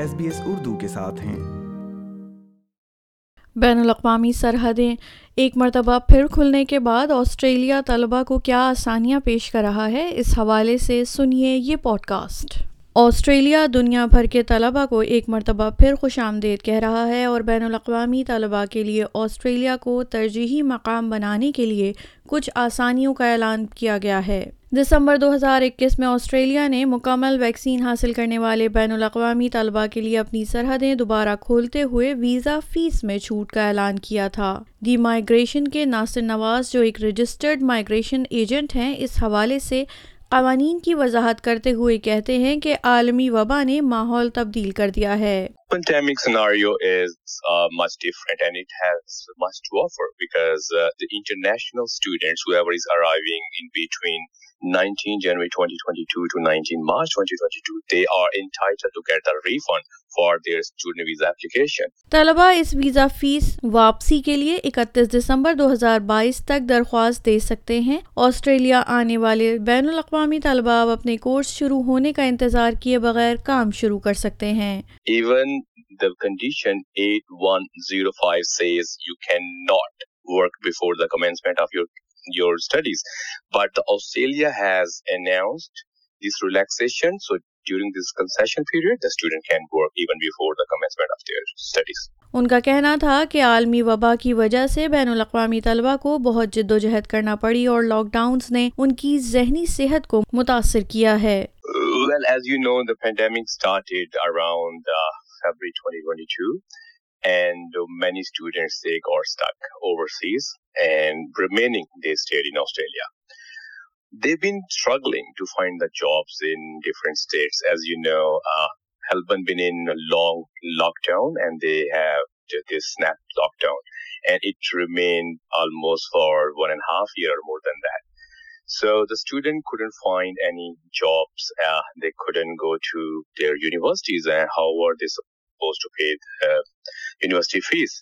S S B Urdu کے ساتھ ہیں بین الاقوامی سرحدیں ایک مرتبہ پھر کھلنے کے بعد آسٹریلیا طلبہ کو کیا آسانیاں پیش کر رہا ہے اس حوالے سے سنیے یہ پوڈ کاسٹ آسٹریلیا دنیا بھر کے طلبا کو ایک مرتبہ پھر خوش آمدید کہہ رہا ہے اور بین الاقوامی طلباء کے لیے آسٹریلیا کو ترجیحی مقام بنانے کے لیے کچھ آسانیوں کا اعلان کیا گیا ہے دسمبر دو ہزار اکیس میں آسٹریلیا نے مکمل ویکسین حاصل کرنے والے بین الاقوامی طلبا کے لیے اپنی سرحدیں دوبارہ کھولتے ہوئے ویزا فیس میں چھوٹ کا اعلان کیا تھا دی مائیگریشن کے ناصر نواز جو ایک رجسٹرڈ مائیگریشن ایجنٹ ہیں اس حوالے سے قوانین کی وضاحت کرتے ہوئے کہتے ہیں کہ عالمی وبا نے ماحول تبدیل کر دیا ہے in between 19 January 2022 to 19 March 2022, they are entitled to get a refund for their student visa application. طلبہ اس ویزا فیس واپسی کے لیے 31 دسمبر 2022 تک درخواست دے سکتے ہیں آسٹریلیا آنے والے بین الاقوامی طلبہ اب اپنے کورس شروع ہونے کا انتظار کیے بغیر کام شروع کر سکتے ہیں even the condition 8105 says you cannot work before the commencement of your your studies. studies. But Australia has announced this this relaxation. So during concession period, the the student can work even before commencement of their ان کا کہنا تھا کہ عالمی وبا کی وجہ سے بین الاقوامی طلبہ کو بہت جد و جہد کرنا پڑی اور لاک ڈاؤنز نے ان کی ذہنی صحت کو متاثر کیا ہے well, as you know, the pandemic started around uh, February 2022. and many students, they got stuck overseas and remaining they stayed in Australia. They've been struggling to find the jobs in different states. As you know, uh, Melbourne been in a long lockdown, and they have this snap lockdown, and it remained almost for 1.5 years, more than that. So the student couldn't find any jobs. Uh, they couldn't go to their universities. And how were they post paid university fees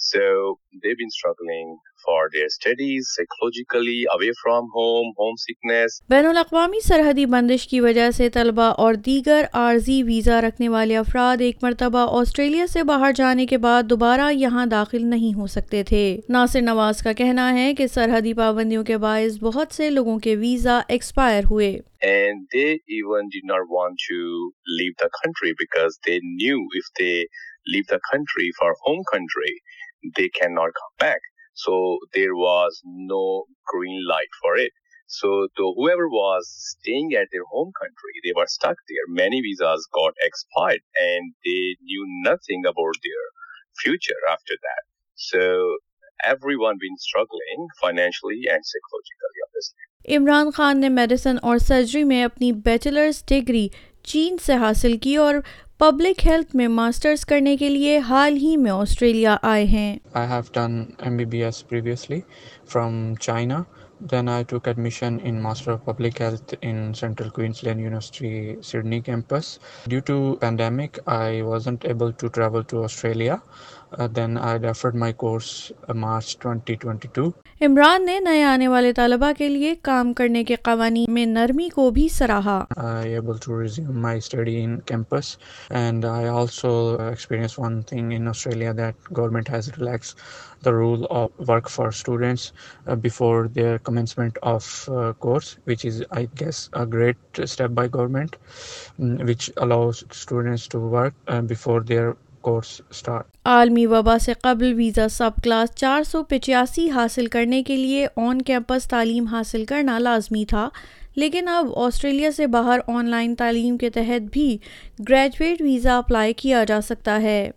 So they've been struggling for their studies psychologically away from home home sickness بین الاقوامی سرحدی بندش کی وجہ سے طلبہ اور دیگر عارضی ویزا رکھنے والے افراد ایک مرتبہ آسٹریلیا سے باہر جانے کے بعد دوبارہ یہاں داخل نہیں ہو سکتے تھے ناصر نواز کا کہنا ہے کہ سرحدی پابندیوں کے باعث بہت سے لوگوں کے ویزا ایکسپائر ہوئے And they even did not want to leave the country because they knew if they leave the country for home country, they cannot come back. So there was no green light for it. So to whoever was staying at their home country, they were stuck there. Many visas got expired and they knew nothing about their future after that. So everyone been struggling financially and psychologically, obviously. Imran Khan نے medicine اور surgery میں اپنی bachelor's degree چین سے حاصل کی اور public health میں masters کرنے کے لیے حال ہی میں آسٹریلیا آئے ہیں I have done M B B S previously from China then I took admission in master of public health in Central Queensland university Sydney campus due to pandemic I wasn't able to travel to Australia Uh, uh, Imran نے نئے آنے والے طالبا کے لیے کام کرنے کے قوانین میں نرمی کو بھی سراہا government role of of work work for before before their their course is I guess a great step by allows to عالمی وبا سے قبل ویزا سب کلاس چار سو پچاسی حاصل کرنے کے لیے آن کیمپس تعلیم حاصل کرنا لازمی تھا لیکن اب آسٹریلیا سے باہر آن لائن تعلیم کے تحت بھی گریجویٹ ویزا اپلائی کیا جا سکتا ہے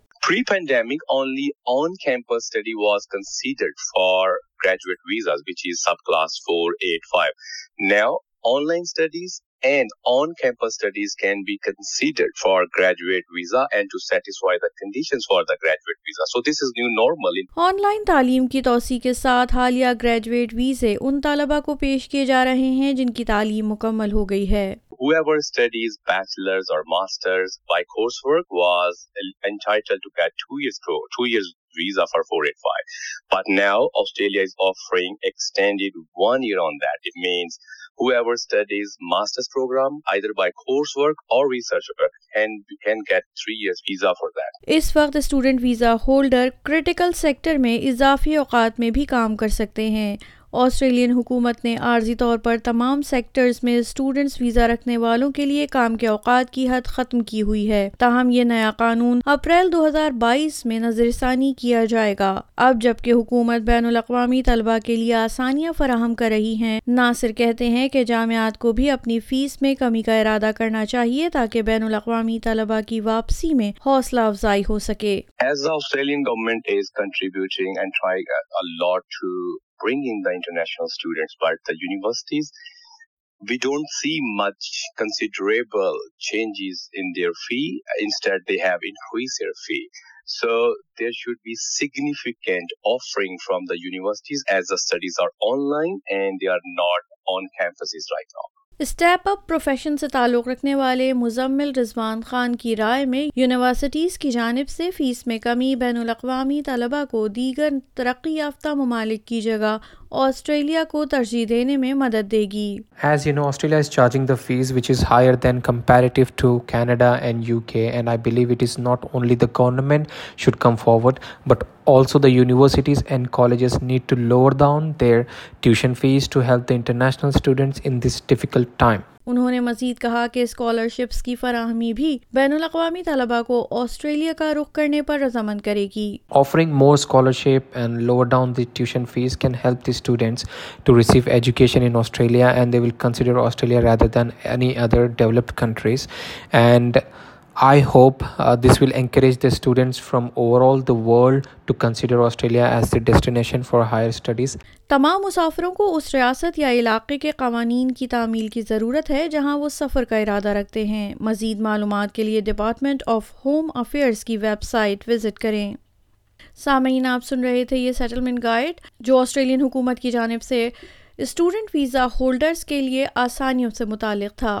and on campus studies can be considered for graduate visa and to satisfy the conditions for the graduate visa. So, this is new normal. Online تعلیم کی توسیع کے ساتھ حالیہ گریجویٹ ویزے ان طالبہ کو پیش کیے جا رہے ہیں جن کی تعلیم مکمل ہو گئی ہے Whoever studies bachelor's or master's by coursework was entitled to get two years, two years visa for 485. But now Australia is offering extended one year on that. It means whoever studies master's program either by coursework or research work research can get three years visa for that اس وقت student visa holder critical sector میں اضافی اوقات میں بھی کام کر سکتے ہیں آسٹریلین حکومت نے عارضی طور پر تمام سیکٹرز میں اسٹوڈنٹس ویزا رکھنے والوں کے لیے کام کے اوقات کی حد ختم کی ہوئی ہے تاہم یہ نیا قانون اپریل دو ہزار بائیس میں نظر ثانی کیا جائے گا اب جبکہ حکومت بین الاقوامی طلبہ کے لیے آسانیاں فراہم کر رہی ہیں ناصر کہتے ہیں کہ جامعات کو بھی اپنی فیس میں کمی کا ارادہ کرنا چاہیے تاکہ بین الاقوامی طلبہ کی واپسی میں حوصلہ افزائی ہو سکے bring in the international students, but the universities, we don't see much considerable changes in their fee. Instead, they have increased their fee. So there should be significant offering from the universities as the studies are online and they are not on campuses right now. Step up profession سے تعلق رکھنے والے مزمل رضوان خان کی رائے میں universities کی جانب سے face میں کمی بین الاقوامی طلبہ کو دیگر ترقی یافتہ ممالک کی جگہ آسٹریلیا کو ترجیح دینے میں مدد دے گی as you know Australia is charging the fees which is higher than comparative to Canada and U K and I believe it is not only the government should come forward but also the universities and colleges need to lower down their tuition fees to help the international students in this difficult accessible time انہوں نے مزید کہا کہ scholarships کی فراہمی بھی بین الاقوامی طلباء کو آسٹریلیا کا رخ کرنے پر رضامند کرے گی offering more scholarship and lower down the tuition fees can help the students to receive education in Australia and they will consider Australia rather than any other developed countries and I hope uh, this will encourage the students from overall the world to consider Australia as the destination for higher studies. تمام مسافروں کو اس ریاست یا علاقے کے قوانین کی تعمیل کی ضرورت ہے جہاں وہ سفر کا ارادہ رکھتے ہیں مزید معلومات کے لیے ڈپارٹمنٹ آف ہوم افیئرس کی ویب سائٹ وزٹ کریں سامعین آپ سن رہے تھے یہ سیٹلمنٹ گائیڈ جو آسٹریلین حکومت کی جانب سے اسٹوڈنٹ ویزا ہولڈرز کے لیے آسانیوں سے متعلق تھا